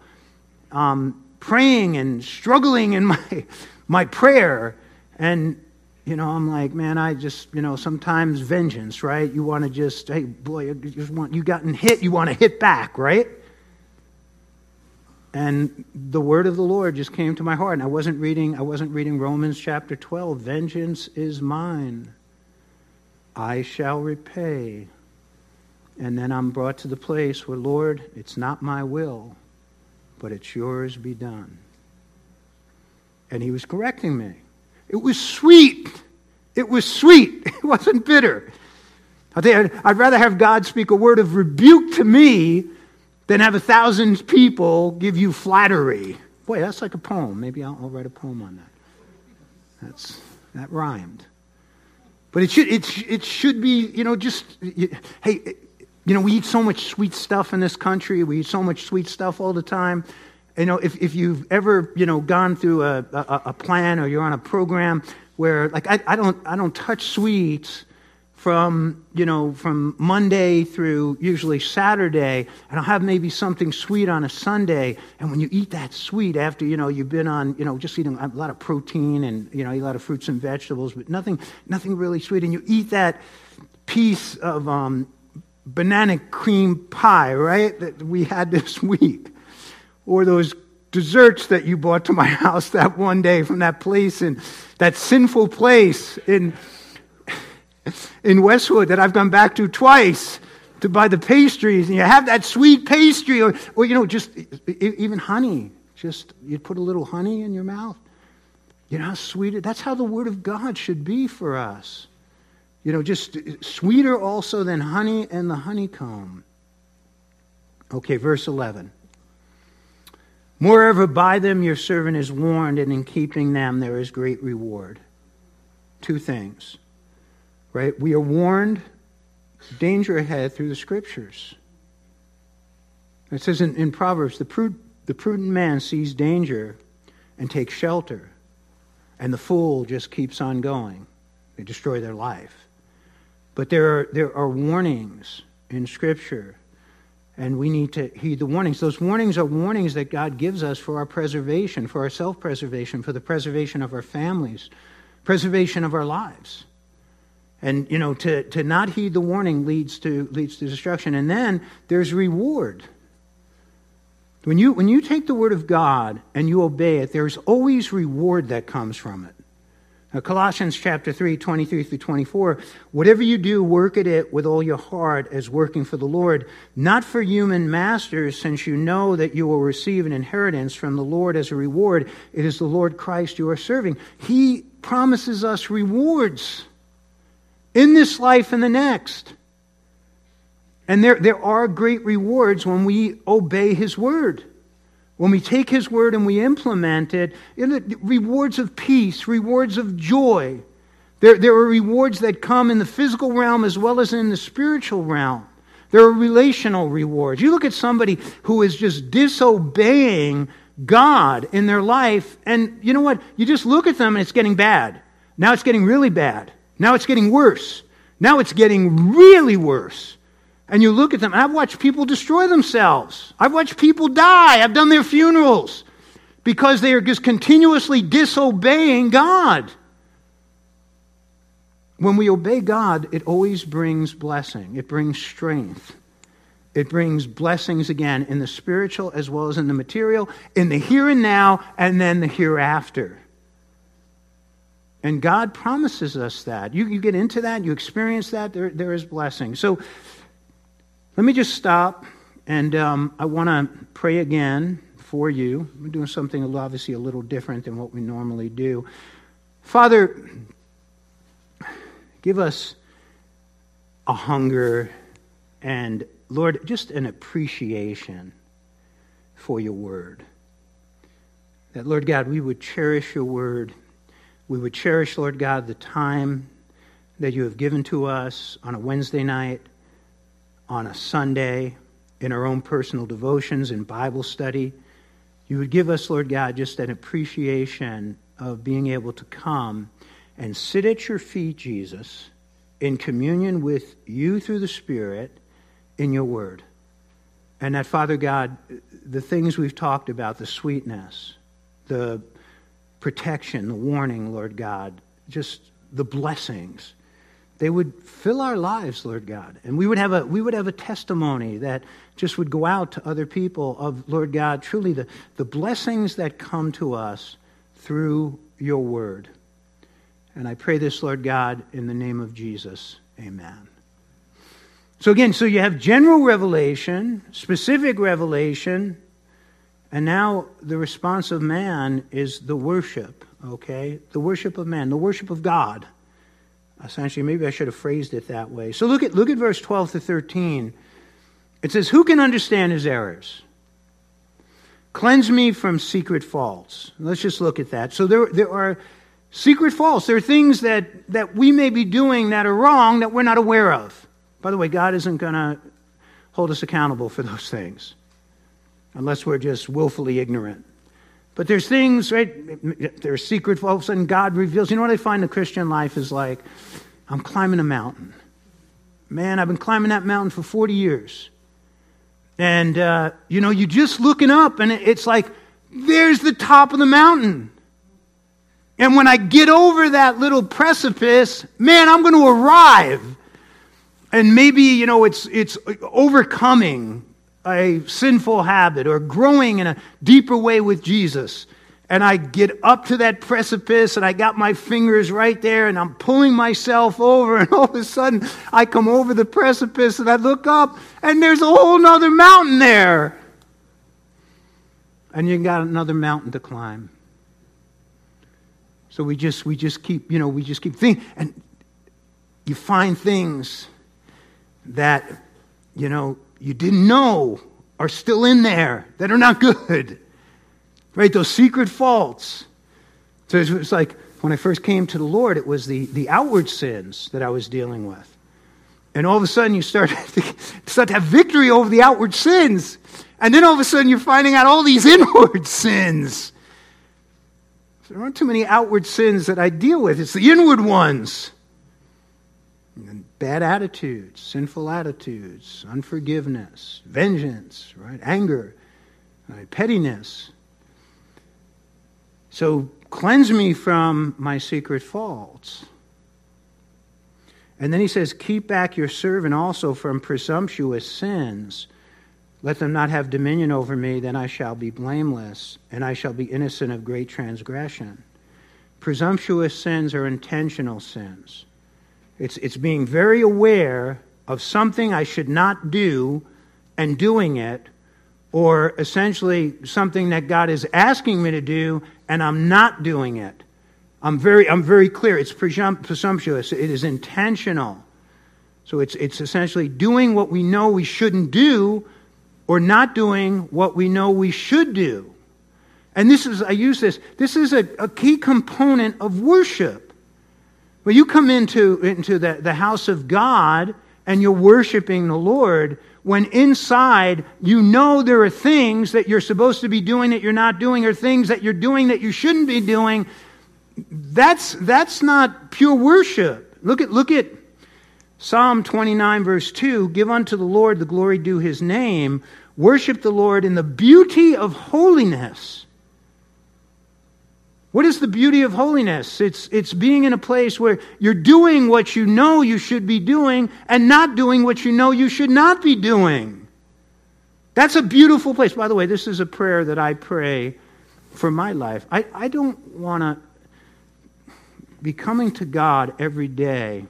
um, praying and struggling in my, (laughs) my prayer. And, you know, I'm like, man, I just, you know, sometimes vengeance, right? You want to just, hey, boy, you just want, you gotten hit, you want to hit back, right? and the word of the lord just came to my heart and i wasn't reading i wasn't reading romans chapter 12 vengeance is mine. I shall repay. And then i'm brought to the place where lord it's not my will but it's yours be done. And he was correcting me it was sweet it was sweet (laughs) it wasn't bitter i'd rather have god speak a word of rebuke to me than have a thousand people give you flattery. Boy, that's like a poem. Maybe I'll, I'll write a poem on that. That's, that rhymed. But it should, it, it should be, you know, just, hey, you know, we eat so much sweet stuff in this country. We eat so much sweet stuff all the time. You know, if, if you've ever, you know, gone through a, a, a plan or you're on a program where, like, I, I, don't, I don't touch sweets from, you know, from Monday through usually Saturday, and I'll have maybe something sweet on a Sunday. And when you eat that sweet after, you know, you've been on, you know, just eating a lot of protein and, you know, a lot of fruits and vegetables, but nothing, nothing really sweet. And you eat that piece of um, banana cream pie, right, that we had this (laughs) week. Or those desserts that you brought to my (laughs) house that one day from that place in that sinful place in in Westwood that I've gone back to twice to buy the pastries, and you have that sweet pastry, or, or you know, just even honey. Just you put a little honey in your mouth. You know how sweet it. That's how the Word of God should be for us. You know, just sweeter also than honey and the honeycomb. Okay, verse 11. Moreover, by them your servant is warned, and in keeping them there is great reward. Two things right? We are warned danger ahead through the scriptures. It says in, in Proverbs the, prud, the prudent man sees danger and takes shelter, and the fool just keeps on going. they destroy their life. But there are, there are warnings in Scripture, and we need to heed the warnings. Those warnings are warnings that God gives us for our preservation, for our self preservation, for the preservation of our families, preservation of our lives. And, you know, to, to not heed the warning leads to, leads to destruction. And then there's reward. When you, when you take the word of God and you obey it, there's always reward that comes from it. Now, Colossians chapter 3, 23 through 24. Whatever you do, work at it with all your heart as working for the Lord, not for human masters, since you know that you will receive an inheritance from the Lord as a reward. It is the Lord Christ you are serving. He promises us rewards in this life and the next. And there, there are great rewards when we obey His word. When we take His word and we implement it, rewards of peace, rewards of joy. There, there are rewards that come in the physical realm as well as in the spiritual realm. There are relational rewards. You look at somebody who is just disobeying God in their life, and you know what? You just look at them and it's getting bad. Now it's getting really bad. Now it's getting worse. Now it's getting really worse and you look at them. I've watched people destroy themselves. I've watched people die. I've done their funerals because they are just continuously disobeying God. When we obey God, it always brings blessing, it brings strength. It brings blessings again in the spiritual as well as in the material, in the here and now, and then the hereafter. And God promises us that. You, you get into that, you experience that, there, there is blessing. So let me just stop, and um, I want to pray again for you. We're doing something obviously a little different than what we normally do. Father, give us a hunger and, Lord, just an appreciation for your word. That, Lord God, we would cherish your word. We would cherish, Lord God, the time that you have given to us on a Wednesday night on a Sunday, in our own personal devotions, in Bible study. You would give us, Lord God, just an appreciation of being able to come and sit at your feet, Jesus, in communion with you through the Spirit in your word. And that, Father God, the things we've talked about, the sweetness, the protection, the warning, Lord God, just the blessings they would fill our lives, Lord God. And we would have a, we would have a testimony that just would go out to other people of, Lord God, truly the, the blessings that come to us through your word. And I pray this, Lord God, in the name of Jesus. Amen. So again, so you have general revelation, specific revelation, and now the response of man is the worship, okay? The worship of man, the worship of God. Essentially, maybe I should have phrased it that way. So look at, look at verse 12 to 13. It says, Who can understand his errors? Cleanse me from secret faults. Let's just look at that. So there, there are secret faults. There are things that, that we may be doing that are wrong that we're not aware of. By the way, God isn't going to hold us accountable for those things unless we're just willfully ignorant. But there's things, right? There's secret faults, and God reveals. You know what I find the Christian life is like? I'm climbing a mountain. Man, I've been climbing that mountain for 40 years. And, uh, you know, you're just looking up, and it's like, there's the top of the mountain. And when I get over that little precipice, man, I'm going to arrive. And maybe, you know, it's, it's overcoming a sinful habit or growing in a deeper way with Jesus. And I get up to that precipice and I got my fingers right there and I'm pulling myself over. (laughs) And all of a sudden I come over the precipice and I look up and there's a whole nother mountain there. And you got another mountain to climb. So we just we just keep, you know, we just keep thinking and you find things that, you know, you didn't know are still in there that are not good. Right? Those secret faults. So it's like when I first came to the Lord, it was the, the outward sins that I was dealing with. And all of a sudden, you start (laughs) to, start to have victory over the outward sins. And then all of a sudden, you're finding out all these (laughs) inward sins. There aren't too many outward sins that I deal with, it's the inward ones. Bad attitudes, sinful attitudes, unforgiveness, vengeance, right? Anger, right? pettiness. So cleanse me from my secret faults. And then he says, Keep back your servant also from presumptuous sins. Let them not have dominion over me, then I shall be blameless, and I shall be innocent of great transgression. Presumptuous sins are intentional sins. It's, it's being very aware of something I should not do and doing it, or essentially something that God is asking me to do and I'm not doing it. I'm very, I'm very clear. It's presumptuous. It is intentional. So it's, it's essentially doing what we know we shouldn't do or not doing what we know we should do. And this is, I use this, this is a, a key component of worship. When you come into, into the, the house of God and you're worshiping the Lord, when inside you know there are things that you're supposed to be doing that you're not doing, or things that you're doing that you shouldn't be doing, that's, that's not pure worship. Look at, look at Psalm 29, verse 2 Give unto the Lord the glory due his name, worship the Lord in the beauty of holiness. What is the beauty of holiness? It's, it's being in a place where you're doing what you know you should be doing and not doing what you know you should not be doing. That's a beautiful place. By the way, this is a prayer that I pray for my life. I, I don't want to be coming to God every day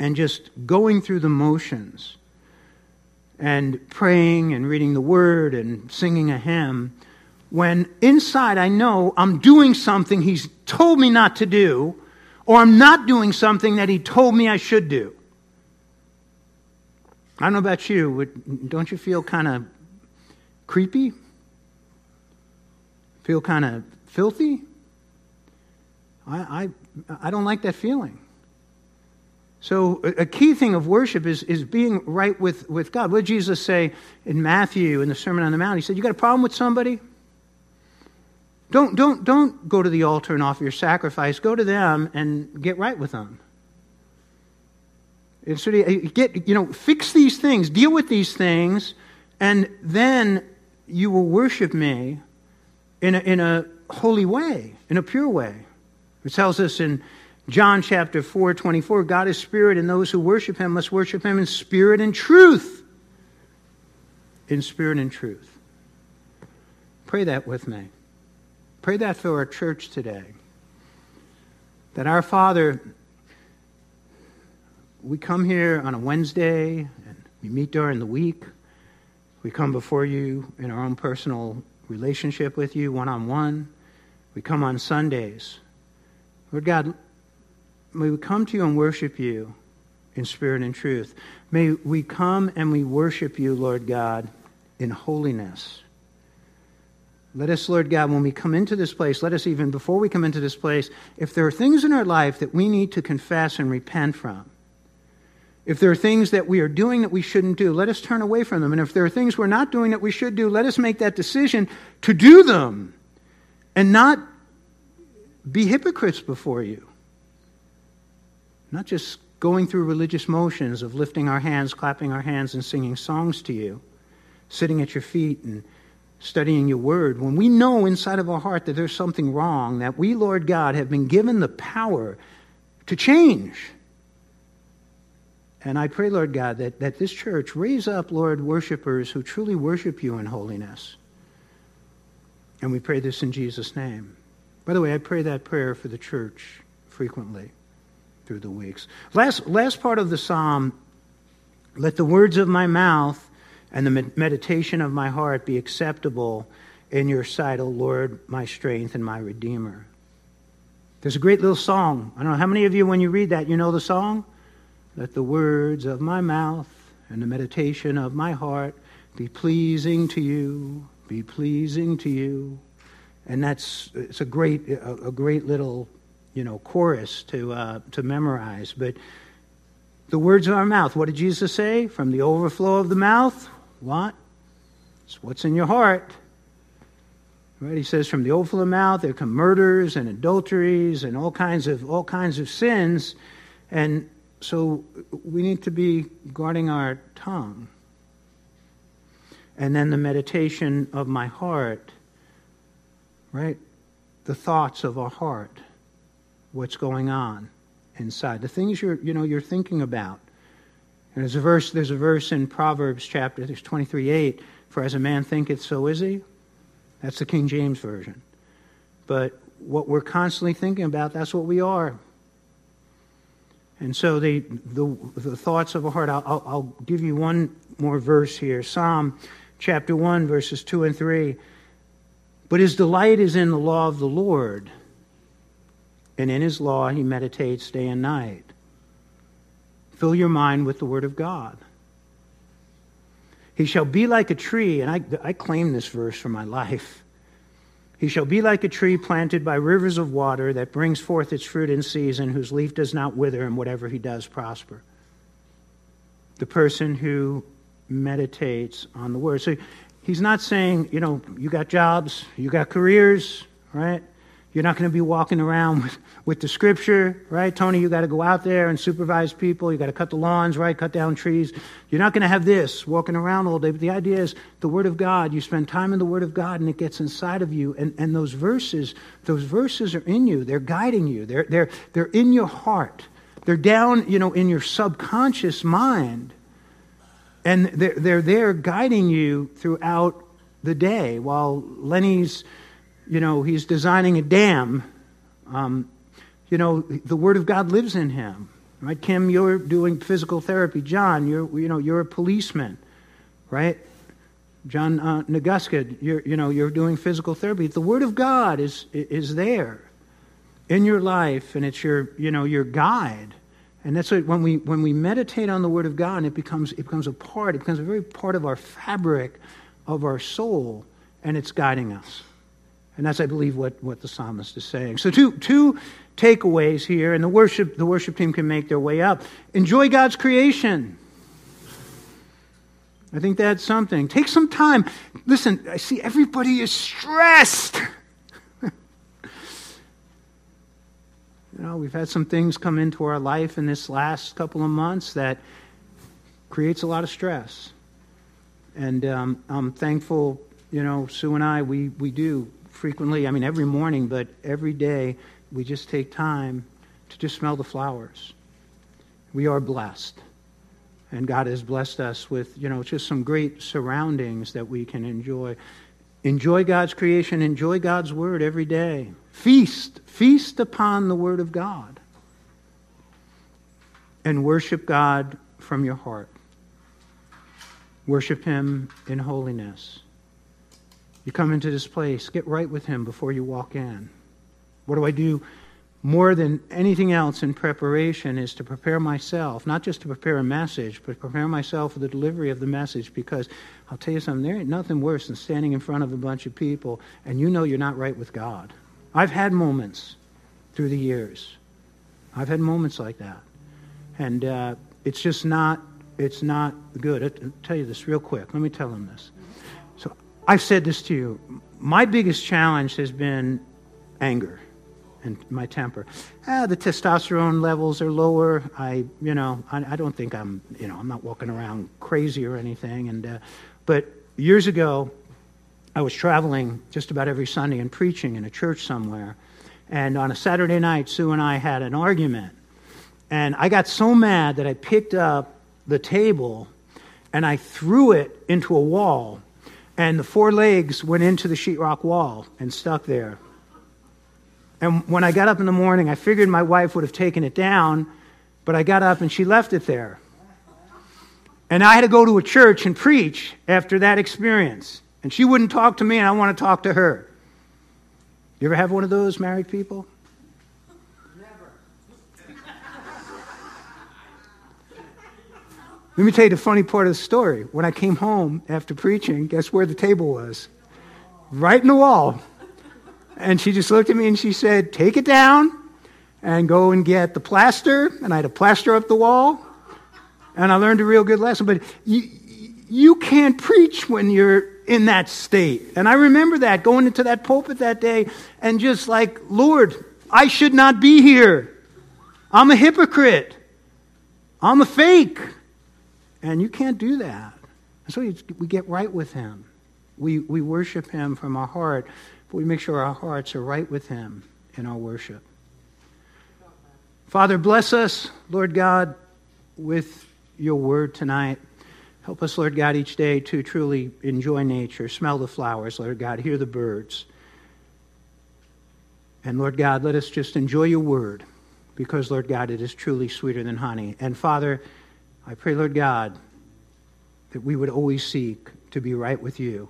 and just going through the motions and praying and reading the word and singing a hymn when inside I know I'm doing something he's told me not to do or I'm not doing something that he told me I should do. I don't know about you, but don't you feel kind of creepy? Feel kind of filthy? I, I, I don't like that feeling. So, a key thing of worship is, is being right with, with God. What did Jesus say in Matthew in the Sermon on the Mount? He said, You got a problem with somebody? Don't, don't, don't go to the altar and offer your sacrifice. Go to them and get right with them. And so uh, get, you know, fix these things, deal with these things, and then you will worship me in a, in a holy way, in a pure way. It tells us in John chapter 4, 24, God is spirit, and those who worship him must worship him in spirit and truth. In spirit and truth. Pray that with me. Pray that for our church today. That our Father, we come here on a Wednesday and we meet during the week. We come before you in our own personal relationship with you, one on one. We come on Sundays. Lord God, may we come to you and worship you in spirit and truth. May we come and we worship you, Lord God, in holiness. Let us, Lord God, when we come into this place, let us even before we come into this place, if there are things in our life that we need to confess and repent from, if there are things that we are doing that we shouldn't do, let us turn away from them. And if there are things we're not doing that we should do, let us make that decision to do them and not be hypocrites before you. Not just going through religious motions of lifting our hands, clapping our hands, and singing songs to you, sitting at your feet and studying your word, when we know inside of our heart that there's something wrong, that we, Lord God, have been given the power to change. And I pray, Lord God, that, that this church raise up, Lord, worshipers who truly worship you in holiness. And we pray this in Jesus' name. By the way, I pray that prayer for the church frequently through the weeks. Last, last part of the psalm let the words of my mouth and the meditation of my heart be acceptable in your sight, O Lord, my strength and my redeemer. There's a great little song. I don't know how many of you, when you read that, you know the song? Let the words of my mouth and the meditation of my heart be pleasing to you, be pleasing to you. And that's it's a great a, a great little you know chorus to uh, to memorize. But the words of our mouth. What did Jesus say? From the overflow of the mouth, what? It's what's in your heart. Right? He says, from the overflow of the mouth there come murders and adulteries and all kinds of all kinds of sins. And so we need to be guarding our tongue. And then the meditation of my heart, right? The thoughts of our heart, what's going on inside, the things you're, you know, you're thinking about. And there's a verse, there's a verse in Proverbs chapter, there's 23 8, for as a man thinketh, so is he. That's the King James Version. But what we're constantly thinking about, that's what we are. And so the, the, the thoughts of a heart, I'll, I'll give you one more verse here Psalm chapter 1, verses 2 and 3. But his delight is in the law of the Lord, and in his law he meditates day and night. Fill your mind with the word of God. He shall be like a tree, and I, I claim this verse for my life. He shall be like a tree planted by rivers of water that brings forth its fruit in season, whose leaf does not wither, and whatever he does prosper. The person who meditates on the word. So he's not saying, you know, you got jobs, you got careers, right? You're not going to be walking around with, with the scripture, right? Tony, you got to go out there and supervise people. You got to cut the lawns, right? Cut down trees. You're not going to have this walking around all day. But the idea is the Word of God. You spend time in the Word of God and it gets inside of you. And, and those verses, those verses are in you. They're guiding you. They're, they're, they're in your heart. They're down, you know, in your subconscious mind. And they're, they're there guiding you throughout the day while Lenny's you know, he's designing a dam. Um, you know, the Word of God lives in him. Right? Kim, you're doing physical therapy. John, you're, you know, you're a policeman. Right? John uh, Naguska, you're, you know, you're doing physical therapy. The Word of God is, is there in your life, and it's your, you know, your guide. And that's what, when we, when we meditate on the Word of God, it becomes, it becomes a part, it becomes a very part of our fabric of our soul, and it's guiding us. And that's, I believe, what, what the psalmist is saying. So two, two takeaways here, and the worship, the worship team can make their way up. Enjoy God's creation. I think that's something. Take some time. Listen, I see everybody is stressed. (laughs) you know, we've had some things come into our life in this last couple of months that creates a lot of stress. And um, I'm thankful, you know, Sue and I, we, we do frequently, I mean, every morning, but every day, we just take time to just smell the flowers. We are blessed. And God has blessed us with, you know, just some great surroundings that we can enjoy. Enjoy God's creation, enjoy God's word every day. Feast, feast upon the word of God. And worship God from your heart. Worship Him in holiness. You come into this place, get right with Him before you walk in. What do I do more than anything else in preparation is to prepare myself, not just to prepare a message, but prepare myself for the delivery of the message because I'll tell you something, there ain't nothing worse than standing in front of a bunch of people and you know you're not right with God. I've had moments through the years. I've had moments like that. And uh, it's just not, it's not good. I'll tell you this real quick. Let me tell them this. I've said this to you. My biggest challenge has been anger and my temper. Ah, the testosterone levels are lower. I, you know, I, I, don't think I'm, you know, I'm not walking around crazy or anything. And, uh, but years ago, I was traveling just about every Sunday and preaching in a church somewhere. And on a Saturday night, Sue and I had an argument. And I got so mad that I picked up the table and I threw it into a wall and the four legs went into the sheetrock wall and stuck there. And when I got up in the morning, I figured my wife would have taken it down, but I got up and she left it there. And I had to go to a church and preach after that experience. And she wouldn't talk to me, and I want to talk to her. You ever have one of those married people? Let me tell you the funny part of the story. When I came home after preaching, guess where the table was? Right in the wall. And she just looked at me and she said, Take it down and go and get the plaster. And I had to plaster up the wall. And I learned a real good lesson. But you, you can't preach when you're in that state. And I remember that going into that pulpit that day and just like, Lord, I should not be here. I'm a hypocrite. I'm a fake. And you can't do that. And so we get right with Him. We, we worship Him from our heart, but we make sure our hearts are right with Him in our worship. Father, bless us, Lord God, with your word tonight. Help us, Lord God, each day to truly enjoy nature, smell the flowers, Lord God, hear the birds. And Lord God, let us just enjoy your word because, Lord God, it is truly sweeter than honey. And Father, I pray, Lord God, that we would always seek to be right with you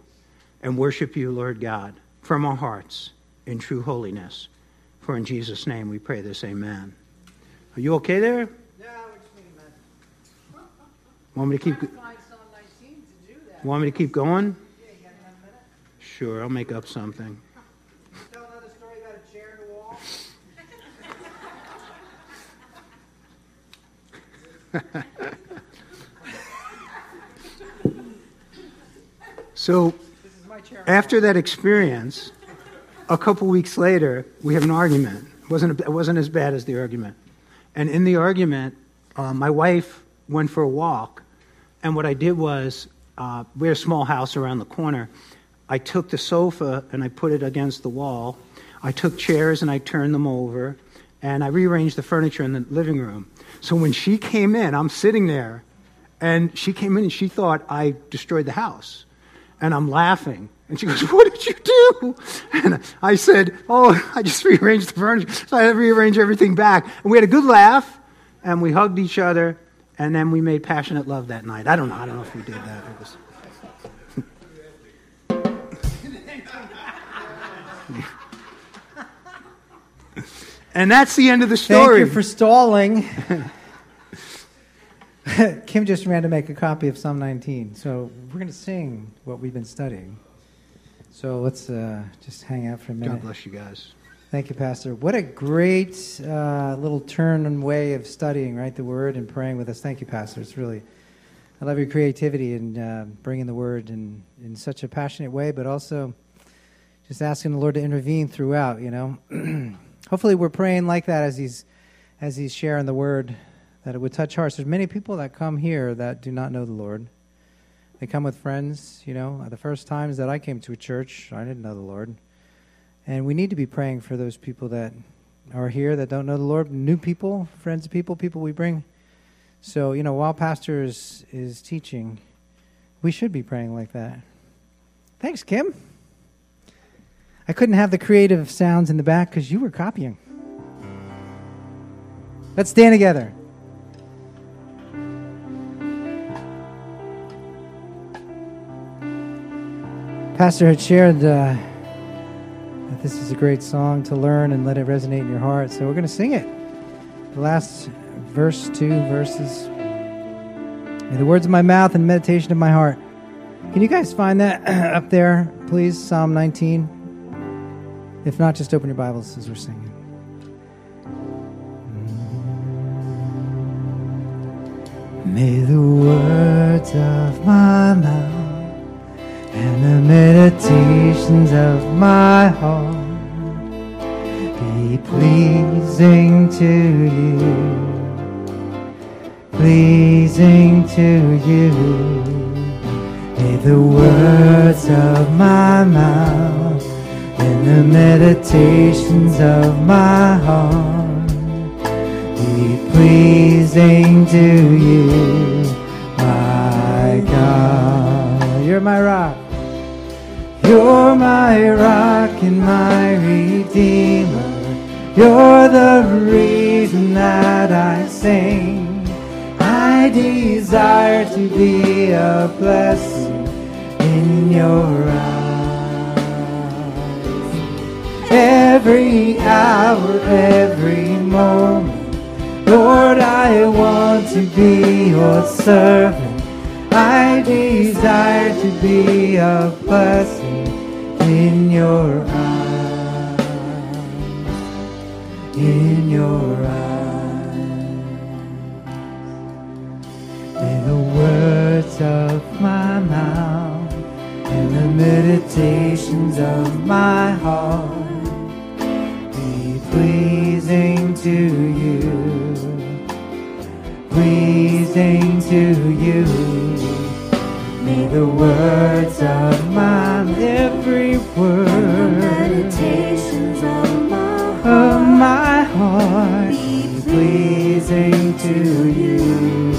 and worship you, Lord God, from our hearts in true holiness. For in Jesus' name we pray this, amen. Are you okay there? Yeah, what you mean. Want me to keep Trying to find Psalm 19 to do that. Want me to keep going? Yeah, you got another minute? Sure, I'll make up something. (laughs) (laughs) (laughs) Tell another story about a chair in the wall. So after that experience, a couple weeks later, we have an argument. It wasn't, it wasn't as bad as the argument. And in the argument, uh, my wife went for a walk, and what I did was, uh, we had a small house around the corner. I took the sofa and I put it against the wall. I took chairs and I turned them over, and I rearranged the furniture in the living room. So when she came in, I'm sitting there, and she came in and she thought I destroyed the house. And I'm laughing. And she goes, What did you do? And I said, Oh, I just rearranged the furniture. So I had to rearrange everything back. And we had a good laugh, and we hugged each other, and then we made passionate love that night. I don't know. I don't know if we did that. It was. (laughs) and that's the end of the story. Thank you for stalling. (laughs) (laughs) Kim just ran to make a copy of Psalm 19. So we're going to sing what we've been studying. So let's uh, just hang out for a minute. God bless you guys. Thank you, Pastor. What a great uh, little turn and way of studying, right? The Word and praying with us. Thank you, Pastor. It's really, I love your creativity and uh, bringing the Word in, in such a passionate way, but also just asking the Lord to intervene throughout, you know. (clears throat) Hopefully, we're praying like that as He's, as he's sharing the Word, that it would touch hearts. There's many people that come here that do not know the Lord. They come with friends, you know. The first times that I came to a church, I didn't know the Lord. And we need to be praying for those people that are here that don't know the Lord, new people, friends of people, people we bring. So, you know, while Pastor is, is teaching, we should be praying like that. Thanks, Kim. I couldn't have the creative sounds in the back because you were copying. Let's stand together. Pastor had shared uh, that this is a great song to learn and let it resonate in your heart. So we're going to sing it. The last verse, two verses. May the words of my mouth and meditation of my heart. Can you guys find that (clears throat) up there, please? Psalm 19. If not, just open your Bibles as we're singing. May the words of my mouth and the meditations of my heart be pleasing to you, pleasing to you. May the words of my mouth and the meditations of my heart be pleasing to you, my God. You're my rock. You're my rock and my redeemer. You're the reason that I sing. I desire to be a blessing in your eyes. Every hour, every moment. Lord, I want to be your servant. I desire to be a blessing in your eyes. In your eyes. May the words of my mouth and the meditations of my heart be pleasing to you pleasing to you. May the words of my every word meditations of my of heart my heart be pleasing to you,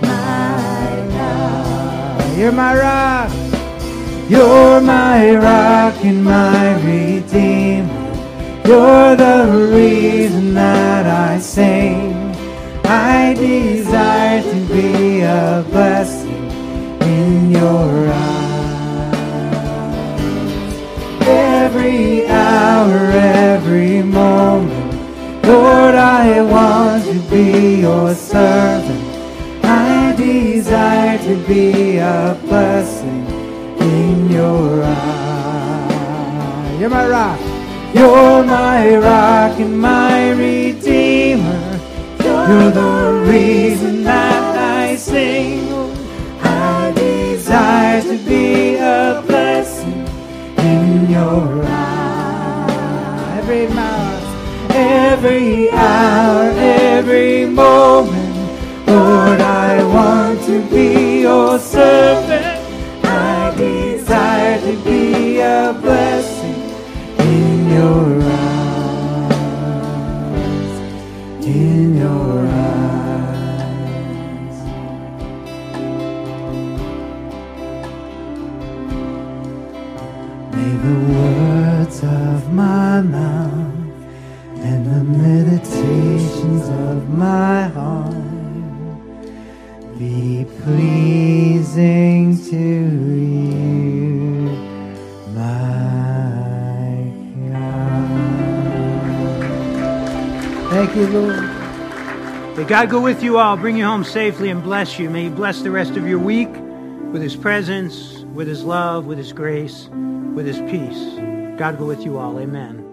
my God. You're my rock. You're my rock and my redeemer. You're the reason that I sing. I desire to be a blessing Lord, I want to be your servant. I desire to be a blessing in your eyes. You're my rock. You're my rock and my redeemer. You're the reason that I sing. I desire to be a blessing in your eyes. Every every hour, every moment, Lord, I want to be your servant. You, Lord. May God go with you all, bring you home safely, and bless you. May He bless the rest of your week with His presence, with His love, with His grace, with His peace. God go with you all. Amen.